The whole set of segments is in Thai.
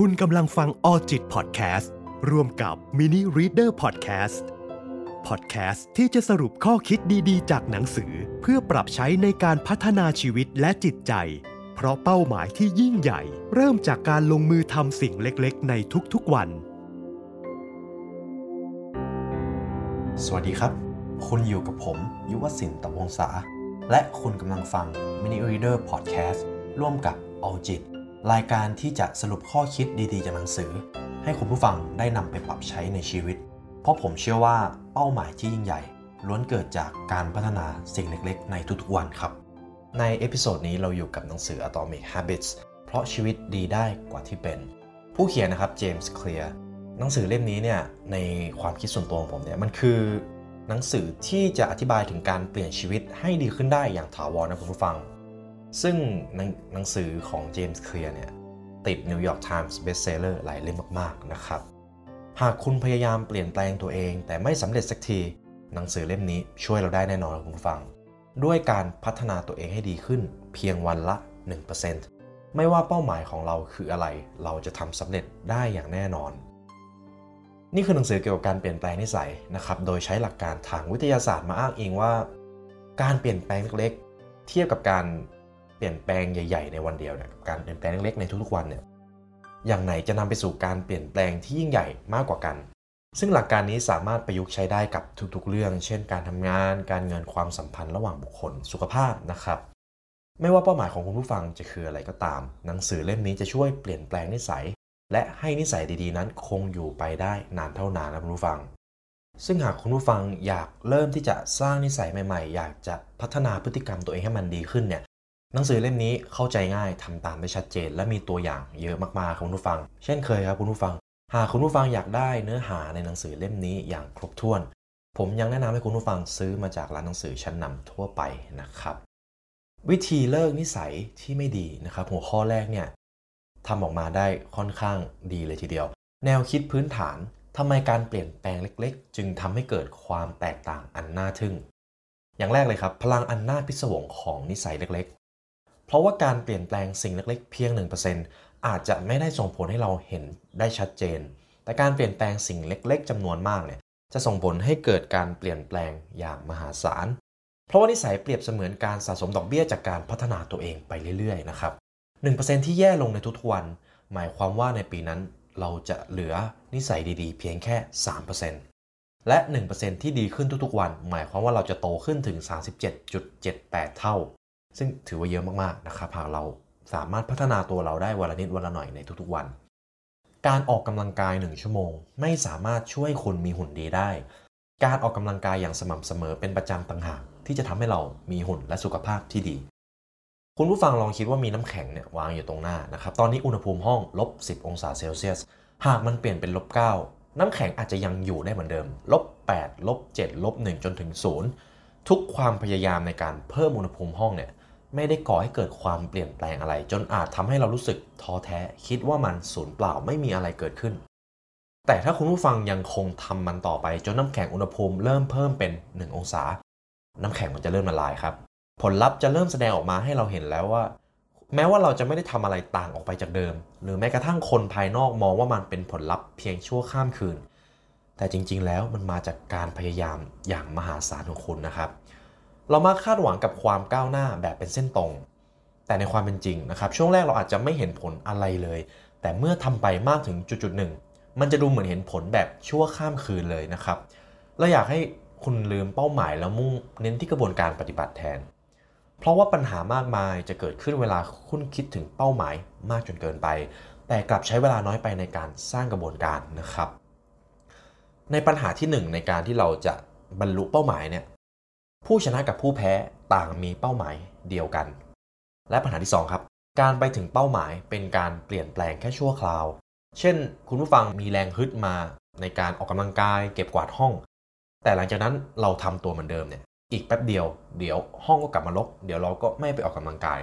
คุณกำลังฟัง ALLJIT Podcast ร่วมกับ Mini Reader Podcast พอดแคสต์ที่จะสรุปข้อคิดดีๆ จากหนังสือ เพื่อปรับใช้ในการพัฒนาชีวิตและจิตใจ เพราะเป้าหมายที่ยิ่งใหญ่ เริ่มจากการลงมือทำสิ่งเล็กๆ ในทุกๆวัน สวัสดีครับ คุณอยู่กับผม ยุวศินตะวงศาและคุณกำลังฟัง Mini Reader Podcast ร่วมกับ a l j i t รายการที่จะสรุปข้อคิดดีๆจากหนังสือ ให้คุณผู้ฟังได้นำไปปรับใช้ในชีวิต เพราะผมเชื่อว่าเป้าหมายที่ยิ่งใหญ่ ล้วนเกิดจากการพัฒนาสิ่งเล็กๆ ในทุกๆวันครับ ใน episode นี้เราอยู่กับหนังสือ Atomic Habits เพราะชีวิตดีได้กว่าที่เป็น ผู้เขียนนะครับ James Clear หนังสือเล่มนี้เนี่ยในความคิดส่วนตัวของผมเนี่ยมันคือหนังสือที่จะอธิบายถึงการเปลี่ยนชีวิตให้ดีขึ้นได้อย่างถาวรนะคุณผู้ฟัง ซึ่งหนังหนังสือของเจมส์เคลียร์เนี่ยติด New York Times Bestseller หลายเล่มมากๆนะครับ หากคุณพยายามเปลี่ยนแปลงตัวเอง แต่ไม่สำเร็จสักที หนังสือเล่มนี้ช่วยเราได้แน่นอนคุณผู้ฟัง ด้วยการพัฒนาตัวเองให้ดีขึ้นเพียงวันละ 1%ไม่ว่าเป้าหมายของเราคืออะไร เราจะทำสำเร็จได้อย่างแน่นอน นี่คือหนังสือเกี่ยวกับการเปลี่ยนแปลงนิสัยนะครับโดยใช้หลักการทางวิทยาศาสตร์มาอ้างอิงว่า การเปลี่ยนแปลงเล็กๆเทียบกับการ เปลี่ยนแปลงใหญ่ ๆ ในวันเดียวเนี่ยการเปลี่ยนแปลงเล็กๆในทุกๆวันเนี่ยอย่างไหนจะนำไปสู่การเปลี่ยนแปลงที่ยิ่งใหญ่มากกว่ากัน ซึ่งหลักการนี้สามารถประยุกต์ใช้ได้กับทุกๆเรื่อง เช่น การทำงาน การเงินความสัมพันธ์ระหว่างบุคคลสุขภาพนะครับไม่ว่าเป้าหมายของคุณผู้ฟังจะคืออะไรก็ตาม หนังสือเล่มนี้จะช่วยเปลี่ยนแปลงนิสัย และให้นิสัยดีๆนั้นคงอยู่ไปได้นานเท่านานนะคุณผู้ฟัง ซึ่งหากคุณผู้ฟังอยากเริ่มที่จะสร้างนิสัยใหม่ๆ อยากจะพัฒนาพฤติกรรมตัวเองให้มันดีขึ้นเนี่ย หนังสือเล่มนี้เข้าใจง่ายทำตามได้ชัดเจน และมีตัวอย่างเยอะมากๆคุณผู้ฟัง เช่นเคยครับคุณผู้ฟัง หากคุณผู้ฟังอยากได้เนื้อหาในหนังสือเล่มนี้อย่างครบถ้วน ผมยังแนะนำให้คุณผู้ฟังซื้อมาจากร้านหนังสือชั้นนำทั่วไปนะครับวิธีเลิกนิสัยที่ไม่ดีนะครับ หัวข้อแรกเนี่ยทำออกมาได้ค่อนข้างดีเลยทีเดียว แนวคิดพื้นฐานทำไมการเปลี่ยนแปลงเล็กๆ จึงทำให้เกิดความแตกต่างอันน่าทึ่ง อย่างแรกเลยครับ พลังอันน่าพิศวงของนิสัยเล็กๆ เพราะว่าการเปลี่ยนแปลงสิ่งเล็กๆ เพียง 1%อาจจะไม่ได้ส่งผลให้เราเห็นได้ชัดเจน แต่การเปลี่ยนแปลงสิ่งเล็ก ๆจำนวนมากเนี่ยจะส่งผลให้เกิดการเปลี่ยนแปลงอย่างมหาศาล เพราะว่านิสัยเปรียบเสมือนการสะสมดอกเบี้ยจากการพัฒนาตัวเองไปเรื่อยๆนะครับ 1%ที่แย่ลงในทุกวัน หมายความว่าในปีนั้นเราจะเหลือนิสัยดีๆ เพียงแค่ 3%และ 1%ที่ดีขึ้นทุกๆวัน หมายความว่าเราจะโตขึ้นถึง 37.78 เท่า ซึ่งถือว่าเยอะมากๆนะครับหากเราสามารถพัฒนาตัวเราได้วันละนิดวันละหน่อยในทุกๆวัน การออกกำลังกาย 1 ชั่วโมง ไม่สามารถช่วยคุณมีหุ่นดีได้ การออกกำลังกายอย่างสม่ำเสมอเป็นประจำต่างหากที่จะทำให้เรามีหุ่นและสุขภาพที่ดี คุณผู้ฟังลองคิดว่ามีน้ำแข็งเนี่ยวางอยู่ตรงหน้านะครับ ตอนนี้อุณหภูมิห้องลบ10 องศาเซลเซียส หากมันเปลี่ยนเป็นลบ9น้ำแข็งอาจจะยังอยู่ได้เหมือนเดิมลบ8ลบ7ลบ1จนถึง0ทุกความพยายามในการเพิ่มอุณหภูมิห้องเนี่ย ไม่ได้ก่อให้เกิดความเปลี่ยนแปลงอะไร จนอาจทำให้เรารู้สึกท้อแท้ คิดว่ามันสูญเปล่าไม่มีอะไรเกิดขึ้น แต่ถ้าคุณผู้ฟังยังคงทำมันต่อไปจนน้ำแข็งอุณหภูมิเริ่มเพิ่มเป็น 1 องศา น้ำแข็งมันจะเริ่มละลายครับ ผลลัพธ์จะเริ่มแสดงออกมาให้เราเห็นแล้วว่า แม้ว่าเราจะไม่ได้ทำอะไรต่างออกไปจากเดิม หรือแม้กระทั่งคนภายนอกมองว่ามันเป็นผลลัพธ์เพียงชั่วข้ามคืน แต่จริง ๆ แล้วมันมาจากการพยายามอย่างมหาศาลของคุณนะครับ เรามาคาดหวังกับความก้าวหน้าแบบเป็นเส้นตรง แต่ในความเป็นจริงนะครับ ช่วงแรกเราอาจจะไม่เห็นผลอะไรเลย แต่เมื่อทำไปมากถึงจุดๆหนึ่งมันจะดูเหมือนเห็นผลแบบชั่วข้ามคืนเลยนะครับเราอยากให้คุณลืมเป้าหมายแล้วมุ่งเน้นที่กระบวนการปฏิบัติแทน เพราะว่าปัญหามากมายจะเกิดขึ้นเวลาคุณคิดถึงเป้าหมายมากจนเกินไป แต่กลับใช้เวลาน้อยไปในการสร้างกระบวนการนะครับ ในปัญหาที่ 1 ในการที่เราจะบรรลุเป้าหมายเนี่ย ผู้ชนะกับผู้แพ้ต่างมีเป้าหมายเดียวกัน และปัญหาที่ 2 ครับ การไปถึงเป้าหมายเป็นการเปลี่ยนแปลงแค่ชั่วคราว เช่น คุณผู้ฟังมีแรงฮึดมาในการออกกำลังกายเก็บกวาดห้อง แต่หลังจากนั้นเราทำตัวเหมือนเดิมเนี่ยอีกแป๊บเดียวเดี๋ยวห้องก็กลับมาลกเดี๋ยวเราก็ไม่ไปออกกำลังกาย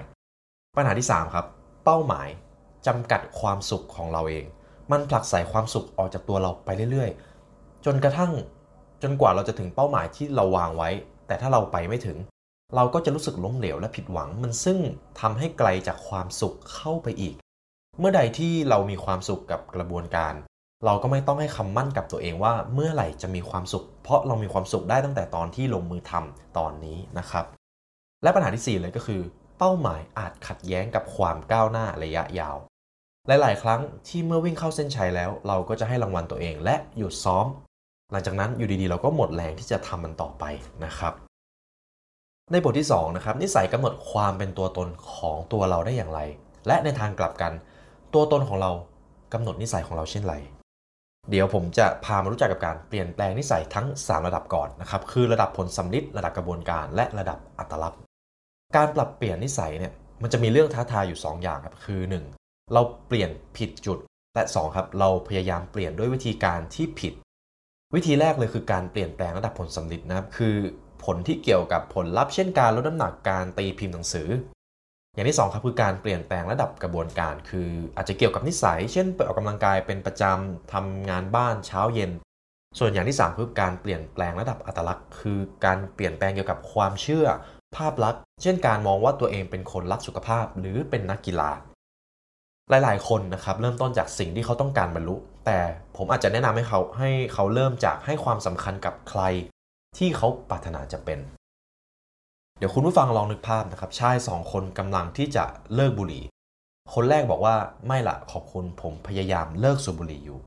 ปัญหาที่ 3 ครับ เป้าหมายจำกัดความสุขของเราเอง มันผลักใส่ความสุขออกจากตัวเราไปเรื่อยๆ จนกระทั่งจนกว่าเราจะถึงเป้าหมายที่เราวางไว้ แต่ถ้าเราไปไม่ถึง เราก็จะรู้สึกล้มเหลวและผิดหวังมันซึ่งทำให้ไกลจากความสุขเข้าไปอีก เมื่อใดที่เรามีความสุขกับกระบวนการ เราก็ไม่ต้องให้คำมั่นกับตัวเองว่าเมื่อไหร่จะมีความสุข เพราะเรามีความสุขได้ตั้งแต่ตอนที่ลงมือทำตอนนี้นะครับ และปัญหาที่ 4 เลยก็คือ เป้าหมายอาจขัดแย้งกับความก้าวหน้าระยะยาวหลาย ๆ ครั้งที่เมื่อวิ่งเข้าเส้นชัยแล้ว เราก็จะให้รางวัลตัวเองและหยุดซ้อม หลังจากนั้นอยู่ดีๆ เราก็หมดแรงที่จะทำมันต่อไปนะครับในบทที่2นะครับนิสัยกำหนดความเป็นตัวตนของตัวเราได้อย่างไร และในทางกลับกัน ตัวตนของเรากำหนดนิสัยของเราเช่นไร เดี๋ยวผมจะพามารู้จักกับการเปลี่ยนแปลงนิสัยทั้ง 3 ระดับก่อนนะครับคือระดับผลสำลิดระดับกระบวนการ และระดับอัตลักษณ์ การปรับเปลี่ยนนิสัยเนี่ยมันจะมีเรื่องท้าทายอยู่ 2 อย่างครับคือ 1. เราเปลี่ยนผิดจุดและ 2 ครับเราพยายามเปลี่ยนด้วยวิธีการที่ผิด วิธีแรกเลยคือการเปลี่ยนแปลงระดับผลสำลิดนะครับ คือผลที่เกี่ยวกับผลลัพธ์เช่นการลดน้ำหนักการตีพิมพ์หนังสือ อย่างที่ 2 ครับคือการเปลี่ยนแปลงระดับกระบวนการ คืออาจจะเกี่ยวกับนิสัย เช่นไปออกกำลังกายเป็นประจำทำงานบ้านเช้าเย็น ส่วนอย่างที่ 3 คือการเปลี่ยนแปลงระดับอัตลักษณ์ คือการเปลี่ยนแปลงเกี่ยวกับความเชื่อ ภาพลักษณ์ เช่น การมองว่าตัวเองเป็นคนรักสุขภาพ หรือเป็นนักกีฬา หลาย ๆ คนนะครับเริ่มต้นจากสิ่งที่เขาต้องการบรรลุ แต่ผมอาจจะแนะนำให้เขาให้เขาเริ่มจากให้ความสำคัญกับใครที่เขาปรารถนาจะเป็น เดี๋ยวคุณผู้ฟังลองนึกภาพนะครับชายสองคนกำลังที่จะเลิกบุหรี่ คนแรกบอกว่าไม่ละขอบคุณผมพยายามเลิกสูบบุหรี่อยู่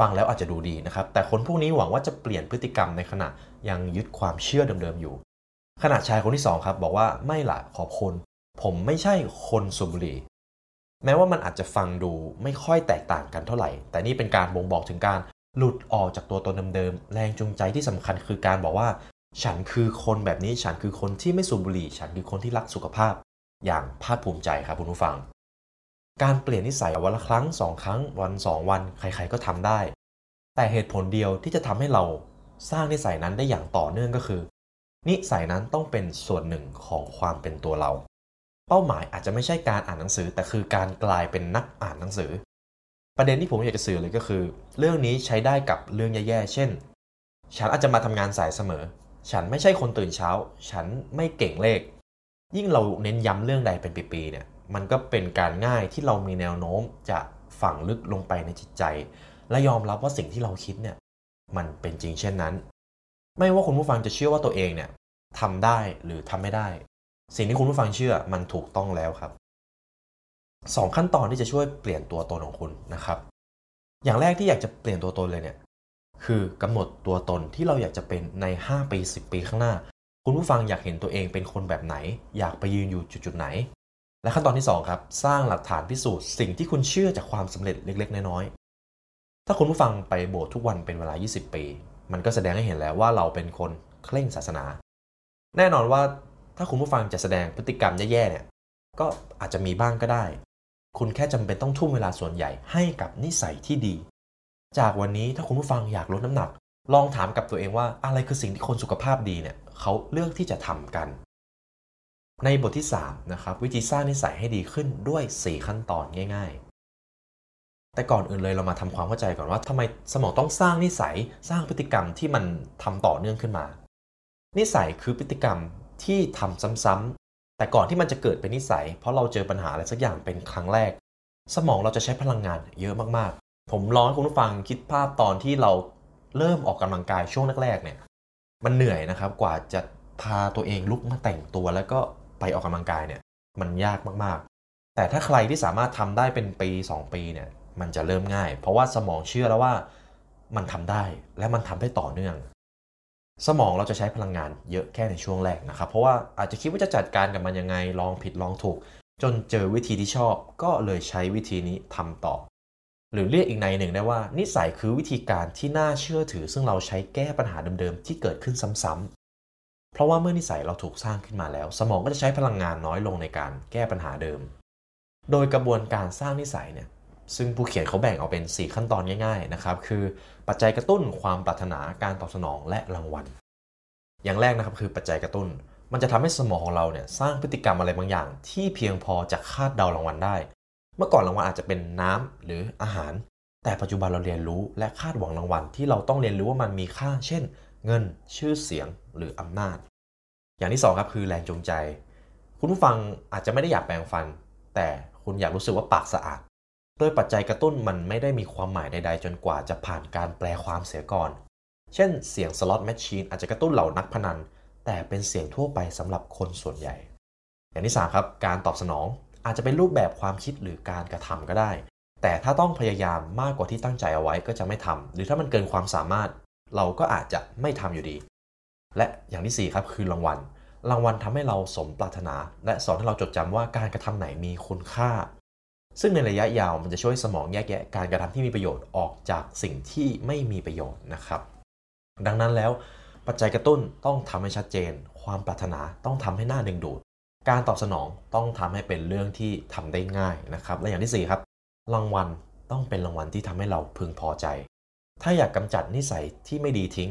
ฟังแล้วอาจจะดูดีนะครับ แต่คนพวกนี้หวังว่าจะเปลี่ยนพฤติกรรมในขณะยังยึดความเชื่อเดิมๆอยู่ ขณะชายคนที่2ครับบอกว่าไม่ละขอบคุณผมไม่ใช่คนสูบบุหรี่ แม้ว่ามันอาจจะฟังดูไม่ค่อยแตกต่างกันเท่าไหร่ แต่นี่เป็นการบ่งบอกถึงการหลุดออกจากตัวตนเดิมๆ แรงจูงใจที่สำคัญคือการบอกว่า ฉันคือคนแบบนี้ ฉันคือคนที่ไม่สูบบุหรี่ ฉันคือคนที่รักสุขภาพ อย่างภาคภูมิใจครับคุณผู้ฟัง การเปลี่ยนนิสัยวันละครั้งสองครั้ง วันสองวัน ใครๆก็ทำได้ แต่เหตุผลเดียวที่จะทำให้เราสร้างนิสัยนั้นได้อย่างต่อเนื่องก็คือ นิสัยนั้นต้องเป็นส่วนหนึ่งของความเป็นตัวเรา เป้าหมายอาจจะไม่ใช่การอ่านหนังสือ แต่คือการกลายเป็นนักอ่านหนังสือ ประเด็นที่ผมอยากจะสื่อเลยก็คือ เรื่องนี้ใช้ได้กับเรื่องแย่ๆ เช่น ฉันอาจจะมาทำงานสายเสมอ ฉันไม่ใช่คนตื่นเช้า ฉันไม่เก่งเลข ยิ่งเราเน้นย้ำเรื่องใดเป็นปีๆเนี่ยมันก็เป็นการง่ายที่เรามีแนวโน้มจะฝังลึกลงไปในจิตใจ และยอมรับว่าสิ่งที่เราคิดเนี่ยมันเป็นจริงเช่นนั้น ไม่ว่าคุณผู้ฟังจะเชื่อว่าตัวเองเนี่ยทำได้หรือทำไม่ได้ สิ่งที่คุณผู้ฟังเชื่อมันถูกต้องแล้วครับ 2 ขั้นตอนที่จะช่วยเปลี่ยนตัวตนของคุณนะครับ อย่างแรกที่อยากจะเปลี่ยนตัวตนเลยเนี่ยคือกำหนดตัวตนที่เราอยากจะเป็นใน 5 ปี 10 ปีข้างหน้า คุณผู้ฟังอยากเห็นตัวเองเป็นคนแบบไหน อยากไปยืนอยู่จุดๆไหน และขั้นตอนที่ 2 ครับ สร้างหลักฐานพิสูจน์สิ่งที่คุณเชื่อจากความสำเร็จเล็ก ๆ น้อยๆถ้าคุณผู้ฟังไปโบสถ์ทุกวันเป็นเวลา 20 ปี มันก็แสดงให้เห็นแล้วว่าเราเป็นคนเคร่งศาสนา แน่นอนว่า ถ้าคุณผู้ฟังจะแสดงพฤติกรรมแย่ๆเนี่ยก็อาจจะมีบ้างก็ได้ คุณแค่จำเป็นต้องทุ่มเวลาส่วนใหญ่ให้กับนิสัยที่ดี จากวันนี้ถ้าคุณผู้ฟังอยากลดน้ำหนัก ลองถามกับตัวเองว่าอะไรคือสิ่งที่คนสุขภาพดีเนี่ยเขาเลือกที่จะทำกัน ในบทที่3นะครับวิธีสร้างนิสัยให้ดีขึ้นด้วย 4 ขั้นตอนง่าย ๆ แต่ก่อนอื่นเลยเรามาทำความเข้าใจก่อนว่าทำไมสมองต้องสร้างนิสัยสร้างพฤติกรรมที่มันทำต่อเนื่องขึ้นมา นิสัยคือพฤติกรรม ที่ทำซ้ำแต่ก่อนที่มันจะเกิดเป็นนิสัย เพราะเราเจอปัญหาอะไรสักอย่างเป็นครั้งแรก สมองเราจะใช้พลังงานเยอะมากๆ ผมลองให้คุณผู้ฟังคิดภาพตอนที่เราเริ่มออกกำลังกายช่วงแรกๆเนี่ยมันเหนื่อยนะครับกว่าจะพาตัวเองลุกมาแต่งตัวแล้วก็ไปออกกำลังกายเนี่ยมันยากมากๆ แต่ถ้าใครที่สามารถทำได้เป็นปี 2 ปีเนี่ยมันจะเริ่มง่าย เพราะว่าสมองเชื่อแล้วว่ามันทำได้และมันทำได้ต่อเนื่อง สมองเราจะใช้พลังงานเยอะแค่ในช่วงแรกนะครับ เพราะว่าอาจจะคิดว่าจะจัดการกับมันยังไง ลองผิดลองถูก จนเจอวิธีที่ชอบ ก็เลยใช้วิธีนี้ทำต่อ หรือเรียกอีกในหนึ่งได้ว่า นิสัยคือวิธีการที่น่าเชื่อถือ ซึ่งเราใช้แก้ปัญหาเดิมๆที่เกิดขึ้นซ้ำๆเพราะว่าเมื่อนิสัยเราถูกสร้างขึ้นมาแล้ว สมองก็จะใช้พลังงานน้อยลงในการแก้ปัญหาเดิม โดยกระบวนการสร้างนิสัยเนี่ย ซึ่งผู้เขียนเขาแบ่งออกเป็น 4 ขั้นตอนง่ายๆนะครับคือปัจจัยกระตุ้นความปรารถนาการตอบสนองและรางวัล อย่างแรกนะครับคือปัจจัยกระตุ้น มันจะทำให้สมองของเราเนี่ยสร้างพฤติกรรมอะไรบางอย่าง ที่เพียงพอจะคาดเดารางวัลได้ เมื่อก่อนรางวัลอาจจะเป็นน้ำหรืออาหาร แต่ปัจจุบันเราเรียนรู้และคาดหวังรางวัล ที่เราต้องเรียนรู้ว่ามันมีค่า เช่น เงินชื่อเสียงหรืออำนาจ อย่างที่2ครับคือแรงจูงใจ คุณผู้ฟังอาจจะไม่ได้อยากแปลงฟัน แต่คุณอยากรู้สึกว่าปากสะอาด โดยปัจจัยกระตุ้นมันไม่ได้มีความหมายใดๆ จนกว่าจะผ่านการแปลความเสียก่อน เช่น เสียงสล็อตแมชชีนอาจจะกระตุ้นเหล่านักพนัน แต่เป็นเสียงทั่วไปสำหรับคนส่วนใหญ่ อย่างที่3ครับ การตอบสนองอาจจะเป็นรูปแบบความคิดหรือการกระทำก็ได้ แต่ถ้าต้องพยายามมากกว่าที่ตั้งใจเอาไว้ก็จะไม่ทำหรือถ้ามันเกินความสามารถ เราก็อาจจะไม่ทำอยู่ดี และอย่างที่4ครับคือรางวัล รางวัลทำให้เราสมปรารถนา และสอนให้เราจดจำว่าการกระทำไหนมีคุณค่า ซึ่งในระยะยาวมันจะช่วยสมองแยกแยะการกระทำที่มีประโยชน์ออกจากสิ่งที่ไม่มีประโยชน์นะครับ ดังนั้นแล้วปัจจัยกระตุ้นต้องทำให้ชัดเจน ความปรารถนาต้องทำให้หน้าดึงดูด การตอบสนองต้องทำให้เป็นเรื่องที่ทำได้ง่ายนะครับ และอย่างที่ 4 ครับ รางวัลต้องเป็นรางวัลที่ทำให้เราพึงพอใจ ถ้าอยากกำจัดนิสัยที่ไม่ดีทิ้ง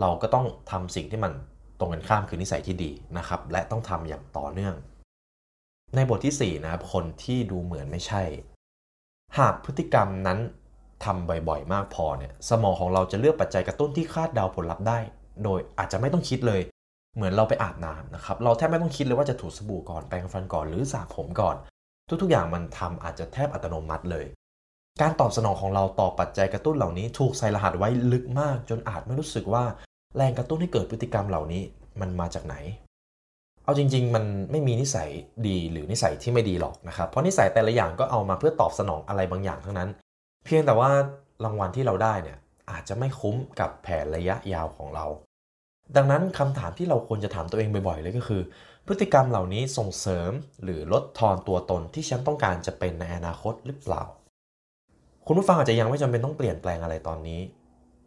เราก็ต้องทำสิ่งที่มันตรงกันข้ามคือนิสัยที่ดีนะครับ และต้องทำอย่างต่อเนื่อง ในบทที่4นะครับคนที่ดูเหมือนไม่ใช่ หากพฤติกรรมนั้นทำบ่อยๆ มากพอเนี่ยสมองของเราจะเลือกปัจจัยกระตุ้นที่คาดเดาผลลัพธ์ได้ โดยอาจจะไม่ต้องคิดเลย เหมือนเราไปอาบน้ำนะครับเราแทบไม่ต้องคิดเลยว่าจะถูสบู่ก่อนแปรงฟันก่อนหรือสระผมก่อน ทุกๆอย่างมันทำอาจจะแทบอัตโนมัติเลย การตอบสนองของเราต่อปัจจัยกระตุ้นเหล่านี้ ถูกใส่รหัสไว้ลึกมาก จนอาจไม่รู้สึกว่าแรงกระตุ้นให้เกิดพฤติกรรมเหล่านี้มันมาจากไหน เอาจริง ๆ มันไม่มีนิสัยดีหรือนิสัยที่ไม่ดีหรอกนะครับ เพราะนิสัยแต่ละอย่างก็เอามาเพื่อตอบสนองอะไรบางอย่างทั้งนั้น เพียงแต่ว่ารางวัลที่เราได้เนี่ยอาจจะไม่คุ้มกับแผนระยะยาวของเรา ดังนั้นคำถามที่เราควรจะถามตัวเองบ่อยๆเลยก็คือ พฤติกรรมเหล่านี้ส่งเสริมหรือลดทอนตัวตนที่ฉันต้องการจะเป็นในอนาคตหรือเปล่า คุณผู้ฟังอาจจะยังไม่จำเป็นต้องเปลี่ยนแปลงอะไรตอนนี้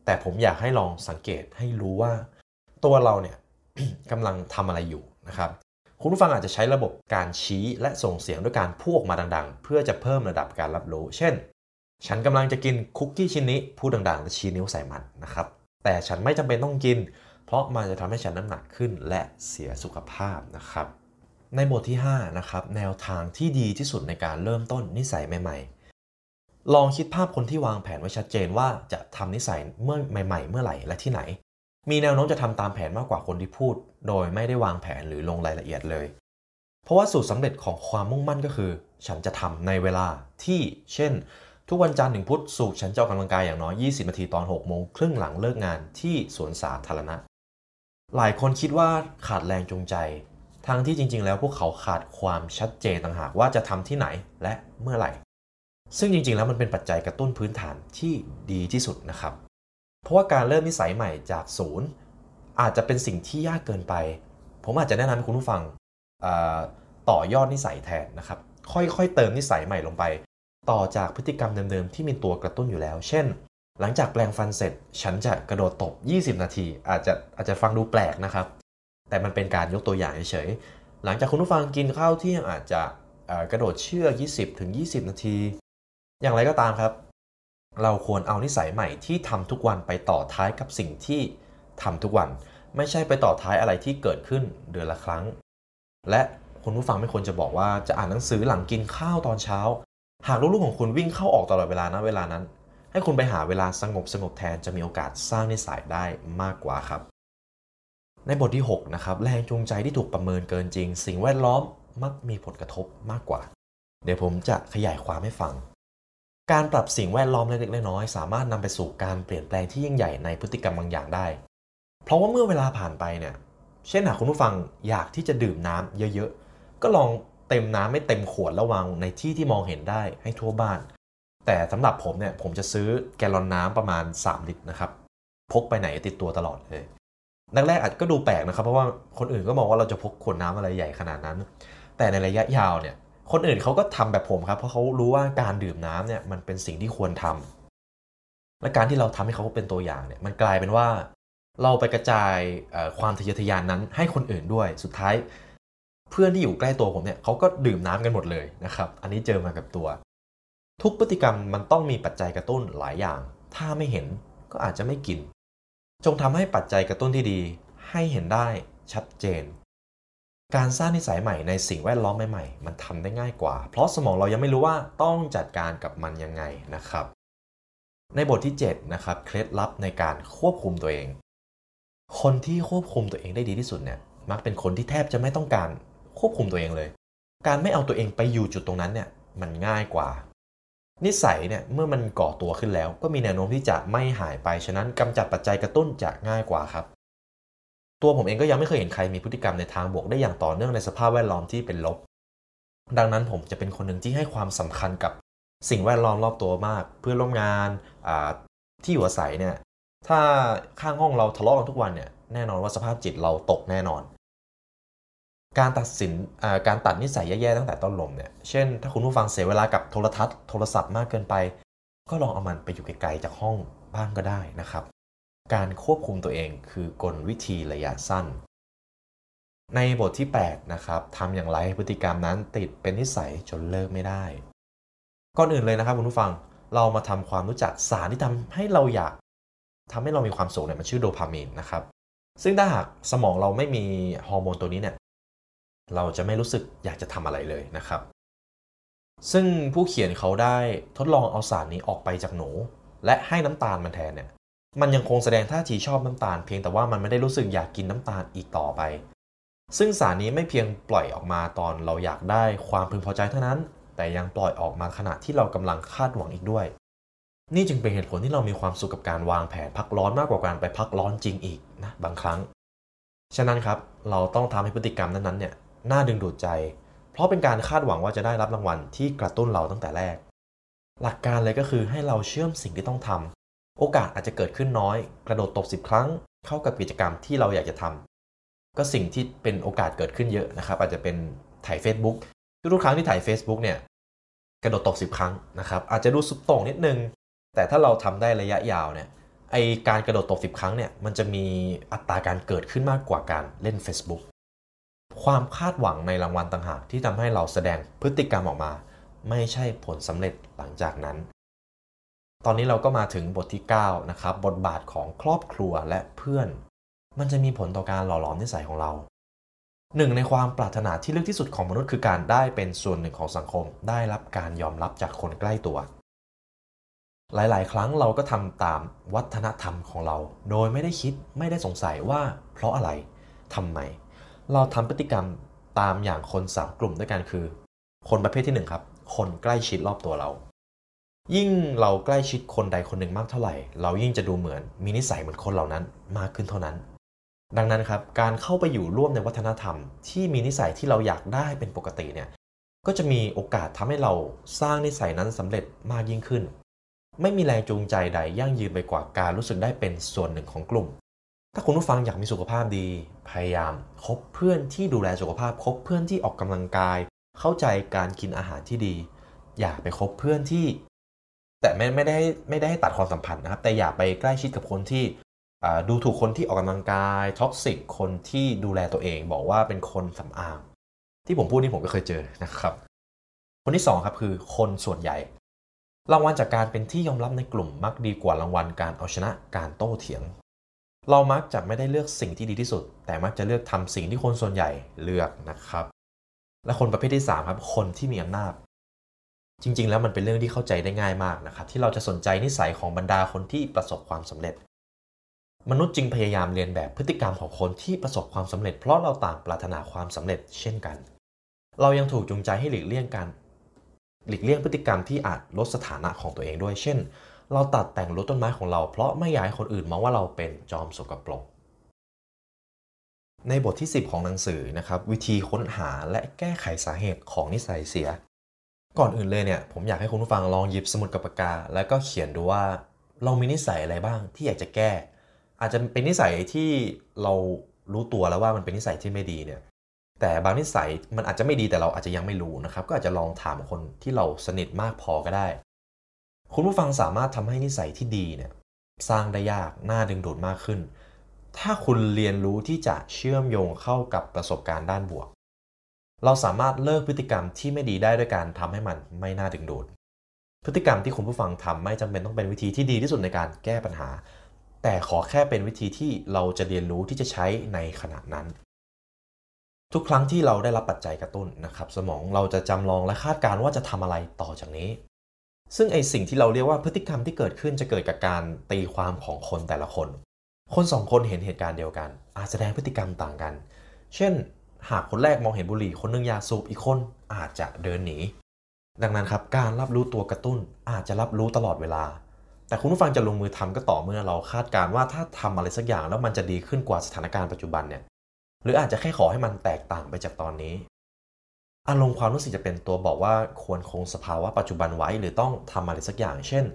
แต่ผมอยากให้ลองสังเกตให้รู้ว่า ตัวเราเนี่ยกำลังทำอะไรอยู่ นะครับคุณผู้ฟังอาจจะใช้ระบบการชี้และส่งเสียงด้วยการพูดมาดังๆ เพื่อจะเพิ่มระดับการรับรู้ เช่น ฉันกำลังจะกินคุกกี้ชิ้นนี้พูดดังๆและชี้นิ้วใส่มันนะครับแต่ฉันไม่จำเป็นต้องกิน เพราะมันจะทำให้ฉันน้ำหนักขึ้นและเสียสุขภาพนะครับในบทที่5นะครับแนวทางที่ดีที่สุดในการเริ่มต้นนิสัยใหม่ๆ ลองคิดภาพคนที่วางแผนไว้ชัดเจนว่าจะทำนิสัยเมื่อใหม่ ๆ เมื่อไหร่และที่ไหน มีแนวโน้มจะทำตามแผนมากกว่าคนที่พูด โดยไม่ได้วางแผนหรือลงรายละเอียดเลย เพราะว่าสูตรสำเร็จของความมุ่งมั่นก็คือ ฉันจะทำในเวลาที่เช่น ทุกวันจันทร์ถึงพุธศุกฉันจะออกกำลังกายอย่างน้อย 20 นาทีตอน6โมงครึ่งหลังเลิกงานที่สวนสาธารณะ หลายคนคิดว่าขาดแรงจูงใจทั้งที่จริง ๆ แล้วพวกเขาขาดความชัดเจนต่างหากว่าจะทำที่ไหนและเมื่อไหร่ ซึ่งจริง ๆ แล้วมันเป็นปัจจัยกระตุ้นพื้นฐานที่ดีที่สุดนะครับ เพราะว่าการเริ่มนิสัยใหม่จากศูนย์อาจจะเป็นสิ่งที่ยากเกินไป ผมอาจจะแนะนำให้คุณผู้ฟังต่อยอดนิสัยแทนนะครับ ค่อยๆ เติมนิสัยใหม่ลงไป ต่อจากพฤติกรรมเดิมๆ ที่มีตัวกระตุ้นอยู่แล้ว เช่น หลังจากแปลงฟันเสร็จ ฉันจะกระโดดตบ 20 นาที อาจจะอาจจะฟังดูแปลกนะครับ แต่มันเป็นการยกตัวอย่างเฉยๆ หลังจากคุณผู้ฟังกินข้าวเที่ยงอาจจะกระโดดเชือก 20-20 นาที อย่างไรก็ตามครับ เราควรเอานิสัยใหม่ที่ทำทุกวันไปต่อท้ายกับสิ่งที่ทำทุกวัน ไม่ใช่ไปต่อท้ายอะไรที่เกิดขึ้นเดือนละครั้ง และคุณผู้ฟังไม่ควรจะบอกว่าจะอ่านหนังสือหลังกินข้าวตอนเช้า หากลูกๆของคุณวิ่งเข้าออกตลอดเวลานะเวลานั้น ให้คุณไปหาเวลาสงบสงบแทนจะมีโอกาสสร้างนิสัยได้มากกว่าครับ ในบทที่6นะครับแรงจูงใจที่ถูกประเมินเกินจริง สิ่งแวดล้อมมักมีผลกระทบมากกว่า เดี๋ยวผมจะขยายความให้ฟัง การปรับสิ่งแวดล้อมเล็กๆน้อยๆสามารถนำไปสู่การเปลี่ยนแปลงที่ยิ่งใหญ่ในพฤติกรรมบางอย่างได้ เพราะว่าเมื่อเวลาผ่านไปเนี่ย เช่นหากคุณผู้ฟังอยากที่จะดื่มน้ำเยอะๆ ก็ลองเต็มน้ำไม่เต็มขวดแล้ววางในที่ที่มองเห็นได้ให้ทั่วบ้าน แต่สำหรับผมเนี่ยผมจะซื้อแกลลอนน้ำประมาณ 3 ลิตรนะครับ พกไปไหนติดตัวตลอดเลยแรกๆอาจก็ดูแปลกนะครับ เพราะว่าคนอื่นก็มองว่าเราจะพกขวดน้ำอะไรใหญ่ขนาดนั้น แต่ในระยะยาวเนี่ย คนอื่นเขาก็ทำแบบผมครับ เพราะเขารู้ว่าการดื่มน้ำเนี่ยมันเป็นสิ่งที่ควรทำและการที่เราทำให้เขาเป็นตัวอย่างเนี่ยมันกลายเป็นว่า เราไปกระจายความทะเยอทะยานนั้นให้คนอื่นด้วยสุดท้าย เพื่อนที่อยู่ใกล้ตัวผมเนี่ยเขาก็ดื่มน้ำกันหมดเลยนะครับ อันนี้เจอมากับตัว ทุกพฤติกรรมมันต้องมีปัจจัยกระตุ้นหลายอย่าง ถ้าไม่เห็นก็อาจจะไม่กิน จงทำให้ปัจจัยกระตุ้นที่ดี ให้เห็นได้ชัดเจน การสร้างนิสัยใหม่ในสิ่งแวดล้อมใหม่ๆ มันทำได้ง่ายกว่า เพราะสมองเรายังไม่รู้ว่าต้องจัดการกับมันยังไงนะครับ ในบทที่7นะครับเคล็ดลับในการควบคุมตัวเอง คนที่ควบคุมตัวเองได้ดีที่สุดเนี่ยมักเป็นคนที่แทบจะไม่ต้องการควบคุมตัวเองเลย การไม่เอาตัวเองไปอยู่จุดตรงนั้นเนี่ยมันง่ายกว่า นิสัยเนี่ยเมื่อมันก่อตัวขึ้นแล้ว ก็มีแนวโน้มที่จะไม่หายไปฉะนั้นกำจัดปัจจัยกระตุ้นจะง่ายกว่าครับ ตัวผมเองก็ยังไม่เคยเห็นใครมีพฤติกรรมในทางบวกได้อย่างต่อเนื่องในสภาพแวดล้อมที่เป็นลบ ดังนั้นผมจะเป็นคนหนึ่งที่ให้ความสำคัญกับสิ่งแวดล้อมรอบตัวมาก เพื่อนร่วมงานที่อยู่อาศัยเนี่ยถ้าข้างห้องเราทะเลาะกันทุกวันเนี่ยแน่นอนว่าสภาพจิตเราตกแน่นอน การตัดสินการตัดนิสัยแย่ๆตั้งแต่ต้นลมเนี่ยเช่น ถ้าคุณผู้ฟังเสียเวลากับโทรทัศน์โทรศัพท์มากเกินไป ก็ลองเอามันไปอยู่ไกลๆจากห้องบ้างก็ได้นะครับ การควบคุมตัวเองคือกลวิธีระยะสั้น ในบทที่ 8 นะครับทำอย่างไรให้พฤติกรรมนั้นติดเป็นนิสัยจนเลิกไม่ได้ ก่อนอื่นเลยนะครับคุณผู้ฟังเรามาทำความรู้จักสารที่ทำให้เราอยากทำให้เรามีความสุขเนี่ยมันชื่อโดพามีนนะครับ ซึ่งถ้าหากสมองเราไม่มีฮอร์โมนตัวนี้เนี่ยเราจะไม่รู้สึกอยากจะทำอะไรเลยนะครับ ซึ่งผู้เขียนเขาได้ทดลองเอาสารนี้ออกไปจากหนู และให้น้ำตาลมันแทนเนี่ย มันยังคงแสดงท่าทีชอบน้ำตาลเพียงแต่ว่ามันไม่ได้รู้สึกอยากกินน้ำตาลอีกต่อไป ซึ่งสารนี้ไม่เพียงปล่อยออกมาตอนเราอยากได้ความพึงพอใจเท่านั้น แต่ยังปล่อยออกมาขณะที่เรากำลังคาดหวังอีกด้วย นี่จึงเป็นเหตุผลที่เรามีความสุขกับการวางแผนพักร้อนมากกว่าการไปพักร้อนจริงอีกนะบางครั้ง ฉะนั้นครับเราต้องทำให้พฤติกรรมนั้นๆเนี่ยน่าดึงดูดใจ เพราะเป็นการคาดหวังว่าจะได้รับรางวัลที่กระตุ้นเราตั้งแต่แรก หลักการเลยก็คือให้เราเชื่อมสิ่งที่ต้องทำ โอกาสอาจจะเกิดขึ้นน้อย กระโดดตบ 10 ครั้ง เข้ากับกิจกรรมที่เราอยากจะทำก็สิ่งที่เป็นโอกาสเกิดขึ้นเยอะนะครับ อาจจะเป็นถ่าย Facebook ทุกครั้งที่ถ่าย Facebook เนี่ยกระโดดตบ 10 ครั้งนะครับ อาจจะดูสุดโต่งนิดนึง แต่ถ้าเราทำได้ระยะยาวเนี่ยไอการกระโดดตบ 10 ครั้งเนี่ยมันจะมีอัตราการเกิดขึ้นมากกว่าการเล่น Facebook ความคาดหวังในรางวัลต่างหากที่ทำให้เราแสดงพฤติกรรมออกมา ไม่ใช่ผลสำเร็จหลังจากนั้น ตอนนี้เราก็มาถึงบทที่9นะครับบทบาทของครอบครัวและเพื่อน มันจะมีผลต่อการหล่อหลอมนิสัยของเราหนึ่งในความปรารถนาที่ลึกที่สุดของมนุษย์คือการได้เป็นส่วนหนึ่งของสังคม ได้รับการยอมรับจากคนใกล้ตัว หลาย ๆ ครั้งเราก็ทำตามวัฒนธรรมของเรา โดยไม่ได้คิดไม่ได้สงสัยว่า เพราะอะไรทำไม เราทำพฤติกรรมตามอย่างคนสามกลุ่มด้วยกันคือ คนประเภทที่1ครับ คนใกล้ชิดรอบตัวเรา ยิ่งเราใกล้ชิดคนใดคนหนึ่งมากเท่าไหร่ เรายิ่งจะดูเหมือนมีนิสัยเหมือนคนเหล่านั้นมากขึ้นเท่านั้น ดังนั้นครับการเข้าไปอยู่ร่วมในวัฒนธรรม ที่มีนิสัยที่เราอยากได้เป็นปกติเนี่ยก็จะมีโอกาสทำให้เราสร้างนิสัยนั้นสำเร็จมากยิ่งขึ้น ไม่มีแรงจูงใจใดยั่งยืนไปกว่าการรู้สึกได้เป็นส่วนหนึ่งของกลุ่ม ถ้าคุณผู้ฟังอยากมีสุขภาพดี พยายามคบเพื่อนที่ดูแลสุขภาพคบเพื่อนที่ออกกำลังกาย เข้าใจการกินอาหารที่ดี อย่าไปคบเพื่อนที่ แต่ไม่ไม่ได้ไม่ได้ให้ตัดความสัมพันธ์นะครับ แต่อย่าไปใกล้ชิดกับคนที่ดูถูกคนที่ออกกำลังกายท็อกซิกคนที่ดูแลตัวเอง บอกว่าเป็นคนสำอาง ที่ผมพูดนี่ผมก็เคยเจอนะครับ คนที่2ครับคือคนส่วนใหญ่ รางวัลจากการเป็นที่ยอมรับในกลุ่มมักดีกว่ารางวัลการเอาชนะการโต้เถียง เรามักจะไม่ได้เลือกสิ่งที่ดีที่สุด แต่มักจะเลือกทำสิ่งที่คนส่วนใหญ่เลือกนะครับ และคนประเภทที่3ครับคนที่มีอำนาจ จริง ๆ แล้วมันเป็นเรื่องที่เข้าใจได้ง่ายมากนะครับที่เราจะสนใจนิสัยของบรรดาคนที่ประสบความสำเร็จ มนุษย์จึงพยายามเรียนแบบพฤติกรรมของคนที่ประสบความสำเร็จ เพราะเราต่างปรารถนาความสำเร็จ เช่นกัน เรายังถูกจูงใจให้หลีกเลี่ยงการหลีกเลี่ยงพฤติกรรมที่อาจลดสถานะของตัวเองด้วย เช่น เราตัดแต่งรถต้นไม้ของเรา เพราะไม่อยากให้คนอื่นมองว่าเราเป็นจอมสกปรกในบทที่ 10 ของหนังสือนะครับวิธีค้นหาและแก้ไขสาเหตุของนิสัยเสีย ก่อนอื่นเลยเนี่ยผมอยากให้คุณผู้ฟังลองหยิบสมุดกับปากกา แล้วก็เขียนดูว่าเรามีนิสัยอะไรบ้างที่อยากจะแก้ อาจจะเป็นนิสัยที่เรารู้ตัวแล้วว่ามันเป็นนิสัยที่ไม่ดีเนี่ยแต่บางนิสัยมันอาจจะไม่ดีแต่เราอาจจะยังไม่รู้นะครับ ก็อาจจะลองถามคนที่เราสนิทมากพอก็ได้ คุณผู้ฟังสามารถทำให้นิสัยที่ดีเนี่ยสร้างได้ยากน่าดึงดูดมากขึ้น ถ้าคุณเรียนรู้ที่จะเชื่อมโยงเข้ากับประสบการณ์ด้านบวก เราสามารถเลิกพฤติกรรมที่ไม่ดีได้ด้วยการทำให้มันไม่น่าดึงดูด พฤติกรรมที่คุณผู้ฟังทำไม่จำเป็นต้องเป็นวิธีที่ดีที่สุดในการแก้ปัญหา แต่ขอแค่เป็นวิธีที่เราจะเรียนรู้ที่จะใช้ในขณะนั้น ทุกครั้งที่เราได้รับปัจจัยกระตุ้นนะครับ สมองเราจะจำลองและคาดการณ์ว่าจะทำอะไรต่อจากนี้ ซึ่งไอสิ่งที่เราเรียกว่าพฤติกรรมที่เกิดขึ้นจะเกิดกับการตีความของคนแต่ละคน คนสองคนเห็นเหตุการณ์เดียวกัน อาจแสดงพฤติกรรมต่างกัน เช่น หากคนแรกมองเห็นบุหรี่คนนึงยาสูบอีกคนอาจจะเดินหนี ดังนั้นครับการรับรู้ตัวกระตุ้นอาจจะรับรู้ตลอดเวลา แต่คุณผู้ฟังจะลงมือทำก็ต่อเมื่อเราคาดการณ์ว่าถ้าทำอะไรสักอย่างแล้วมันจะดีขึ้นกว่าสถานการณ์ปัจจุบันเนี่ยหรืออาจจะแค่ขอให้มันแตกต่างไปจากตอนนี้อารมณ์ความรู้สึกจะเป็นตัวบอกว่าควรคงสภาวะปัจจุบันไว้หรือต้องทำอะไรสักอย่าง เช่น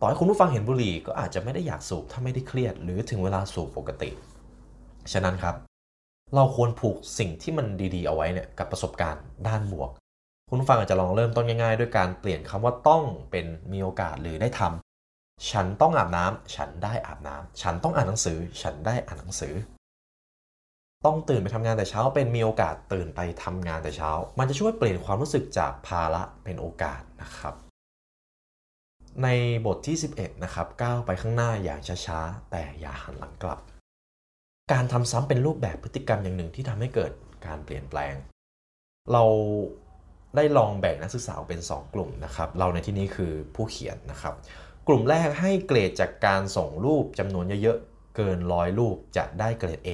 ต่อให้คุณผู้ฟังเห็นบุหรี่ก็อาจจะไม่ได้อยากสูบถ้าไม่ได้เครียด หรือถึงเวลาสูบปกติ ฉะนั้นครับ เราควรผูกสิ่งที่มันดีๆ เอาไว้เนี่ยกับประสบการณ์ด้านบวก คุณฟังอาจจะลองเริ่มต้นง่ายๆ ด้วยการเปลี่ยนคำว่าต้องเป็นมีโอกาสหรือได้ทำฉันต้องอาบน้ำฉันได้อาบน้ำฉันต้องอ่านหนังสือ ฉันได้อ่านหนังสือ ต้องตื่นไปทำงานแต่เช้า เป็นมีโอกาสตื่นไปทำงานแต่เช้า มันจะช่วยเปลี่ยนความรู้สึกจากภาระเป็นโอกาสนะครับ ในบทที่ 11 นะครับก้าวไปข้างหน้าอย่างช้าๆแต่อย่าหันหลังกลับ การทำซ้ำเป็นรูปแบบพฤติกรรมอย่างหนึ่งที่ทำให้เกิดการเปลี่ยนแปลง เราได้ลองแบ่งนักศึกษาออกเป็น 2 กลุ่มนะครับ เราในที่นี้คือผู้เขียนนะครับ กลุ่มแรกให้เกรดจากการส่งรูปจำนวนเยอะๆ เกินร้อยรูปจะได้เกรด A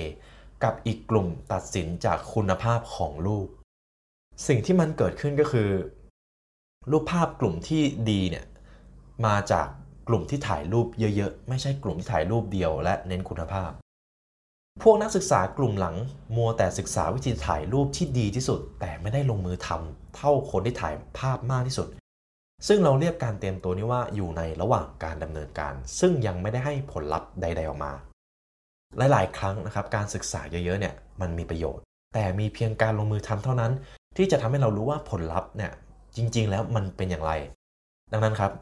กับอีกกลุ่มตัดสินจากคุณภาพของรูป สิ่งที่มันเกิดขึ้นก็คือ รูปภาพกลุ่มที่ดีเนี่ยมาจากกลุ่มที่ถ่ายรูปเยอะๆ ไม่ใช่กลุ่มที่ถ่ายรูปเดียวและเน้นคุณภาพ พวกนักศึกษากลุ่มหลังมัวแต่ศึกษาวิธีถ่ายรูปที่ดีที่สุด แต่ไม่ได้ลงมือทำเท่าคนที่ถ่ายภาพมากที่สุด ซึ่งเราเรียกการเตรียมตัวนี้ว่าอยู่ในระหว่างการดำเนินการ ซึ่งยังไม่ได้ให้ผลลัพธ์ใด ๆออกมา หลายๆ ครั้งนะครับการศึกษาเยอะๆเนี่ยมันมีประโยชน์ แต่มีเพียงการลงมือทำเท่านั้น ที่จะทำให้เรารู้ว่าผลลัพธ์เนี่ยจริง ๆ แล้วมันเป็นอย่างไร ดังนั้นครับ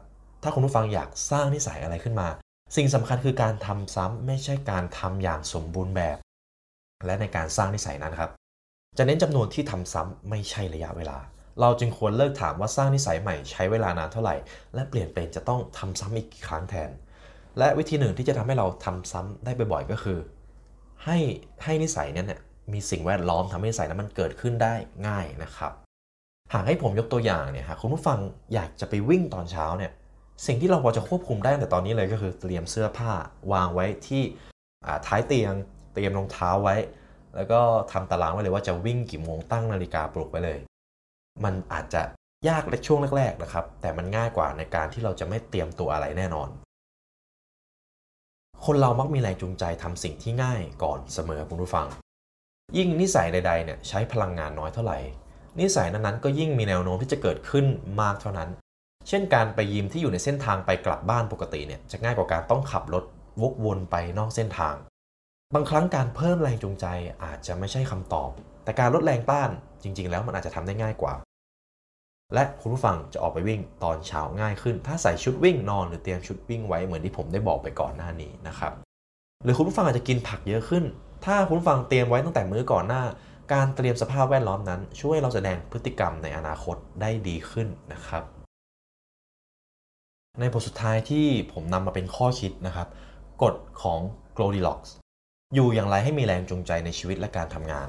ถ้าคุณผู้ฟังอยากสร้างนิสัยอะไรขึ้นมา สิ่งสำคัญคือการทำซ้ำไม่ใช่การทำอย่างสมบูรณ์แบบ และในการสร้างนิสัยนั้นครับ จะเน้นจำนวนที่ทำซ้ำไม่ใช่ระยะเวลา เราจึงควรเลิกถามว่าสร้างนิสัยใหม่ใช้เวลานานเท่าไหร่ และเปลี่ยนเป็นจะต้องทำซ้ำอีกครั้งแทน และวิธีหนึ่งที่จะทำให้เราทำซ้ำได้บ่อยๆก็คือ ให้ให้นิสัยนั้นเนี่ยมีสิ่งแวดล้อมทำให้นิสัยนั้นมันเกิดขึ้นได้ง่ายนะครับหากให้ผมยกตัวอย่างเนี่ยหากคุณผู้ฟังอยากจะไปวิ่งตอนเช้าเนี่ย สิ่งที่เราพอจะควบคุมได้ตั้งแต่ตอนนี้เลยก็คือเตรียมเสื้อผ้าวางไว้ที่ท้ายเตียง เตรียมรองเท้าไว้ แล้วก็ทำตารางไว้เลยว่าจะวิ่งกี่โมงตั้งนาฬิกาปลุกไว้เลย มันอาจจะยากในช่วงแรกๆนะครับ แต่มันง่ายกว่าในการที่เราจะไม่เตรียมตัวอะไรแน่นอน คนเรามักมีแรงจูงใจทำสิ่งที่ง่ายก่อนเสมอคุณผู้ฟัง ยิ่งนิสัยใดๆเนี่ยใช้พลังงานน้อยเท่าไหร่นิสัยนั้นๆก็ยิ่งมีแนวโน้มที่จะเกิดขึ้นมากเท่านั้น เช่นการไปยิมที่อยู่ในเส้นทางไปกลับบ้านปกติเนี่ยจะง่ายกว่าการต้องขับรถวกวนไปนอกเส้นทาง บางครั้งการเพิ่มแรงจูงใจอาจจะไม่ใช่คำตอบ แต่การลดแรงต้านจริง ๆ แล้วมันอาจจะทำได้ง่ายกว่า และคุณผู้ฟังจะออกไปวิ่งตอนเช้าง่ายขึ้น ถ้าใส่ชุดวิ่งนอนหรือเตรียมชุดวิ่งไว้เหมือนที่ผมได้บอกไปก่อนหน้านี้นะครับหรือคุณผู้ฟังอาจจะกินผักเยอะขึ้น ถ้าคุณผู้ฟังเตรียมไว้ตั้งแต่มื้อก่อนหน้า การเตรียมสภาพแวดล้อมนั้น ช่วยเราแสดงพฤติกรรมในอนาคตได้ดีขึ้นนะครับ ในบทสุดท้ายที่ผมนำมาเป็นข้อคิดนะครับกฎของ Goldilocks อยู่อย่างไรให้มีแรงจูงใจในชีวิตและการทำงาน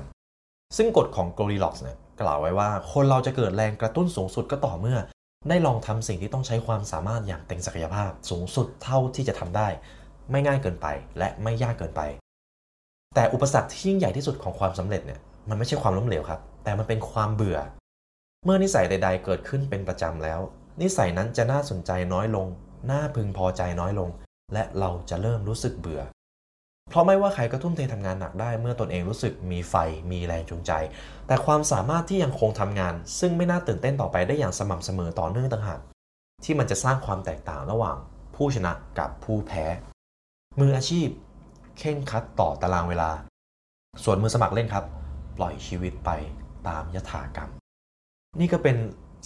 ซึ่งกฎของ Goldilocks เนี่ยกล่าวไว้ว่าคนเราจะเกิดแรงกระตุ้นสูงสุดก็ต่อเมื่อ ได้ลองทำสิ่งที่ต้องใช้ความสามารถอย่างเต็มศักยภาพสูงสุดเท่าที่จะทำได้ ไม่ง่ายเกินไปและไม่ยากเกินไป แต่อุปสรรคที่ยิ่งใหญ่ที่สุดของความสำเร็จเนี่ยมันไม่ใช่ความล้มเหลวครับ แต่มันเป็นความเบื่อ เมื่อนิสัยใด ๆ เกิดขึ้นเป็นประจำแล้ว นิสัยนั้นจะน่าสนใจน้อยลง น่าพึงพอใจน้อยลง และเราจะเริ่มรู้สึกเบื่อ เพราะไม่ว่าใครก็ทุ่มเททำงานหนักได้เมื่อตนเองรู้สึกมีไฟ มีแรงจูงใจ แต่ความสามารถที่ยังคงทำงาน ซึ่งไม่น่าตื่นเต้นต่อไปได้อย่างสม่ำเสมอต่อเนื่องต่างหากที่มันจะสร้างความแตกต่างระหว่างผู้ชนะกับผู้แพ้ มืออาชีพ เข่งคัดต่อตารางเวลา ส่วนมือสมัครเล่นครับ ปล่อยชีวิตไปตามยถากรรม นี่ก็เป็น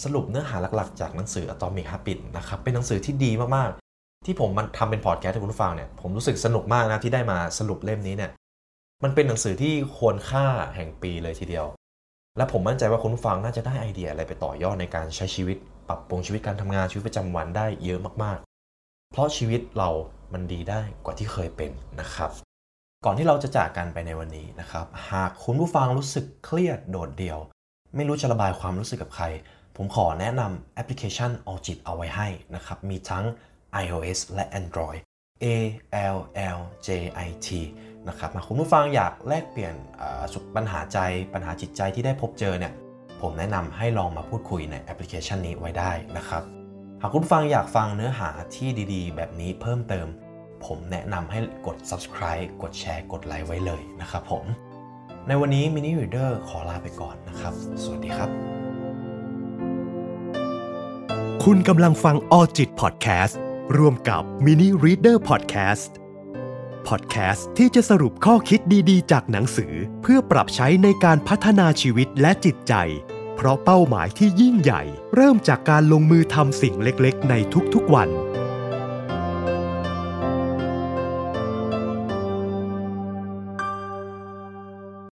สรุปเนื้อหาหลักๆ จากหนังสือ Atomic Habits นะครับ เป็นหนังสือที่ดีมากๆ ที่ผมมันทำเป็นพอดแคสต์ให้คุณผู้ฟังเนี่ย ผมรู้สึกสนุกมากนะที่ได้มาสรุปเล่มนี้เนี่ย มันเป็นหนังสือที่ควรค่าแห่งปีเลยทีเดียว และผมมั่นใจว่าคุณผู้ฟังน่าจะได้ไอเดียอะไรไปต่อยอดในการใช้ชีวิต ปรับปรุงชีวิตการทำงานชีวิตประจำวันได้เยอะมากๆ เพราะชีวิตเรามันดีได้กว่าที่เคยเป็นนะครับ ก่อนที่เราจะจากกันไปในวันนี้นะครับ หากคุณผู้ฟังรู้สึกเครียดโดดเดี่ยว ไม่รู้จะระบายความรู้สึกกับใคร ผมขอแนะนำแอปพลิเคชัน All จิตเอาไว้ให้นะครับ มีทั้ง iOS และ Android A L L J I T นะครับคุณผู้ฟังอยากแลกเปลี่ยนสุขปัญหาใจปัญหาจิตใจที่ได้พบเจอเนี่ยผมแนะนำให้ลองมาพูดคุยในแอปพลิเคชันนี้ไว้ได้นะครับ หากคุณฟังอยากฟังเนื้อหาที่ดีๆ แบบนี้เพิ่มเติม ผมแนะนำให้กด subscribe กดแชร์ กดไลค์ไว้เลยนะครับผม ในวันนี้ Mini Reader ขอลาไปก่อนนะครับ สวัสดีครับ คุณกำลังฟัง ALLJIT Podcast ร่วมกับ Mini Reader Podcast พอดแคสต์ที่จะสรุปข้อคิดดีๆ จากหนังสือเพื่อปรับใช้ในการพัฒนาชีวิตและจิตใจ เพราะเป้าหมายที่ยิ่งใหญ่ เริ่มจากการลงมือทำสิ่งเล็กๆ ในทุกๆวัน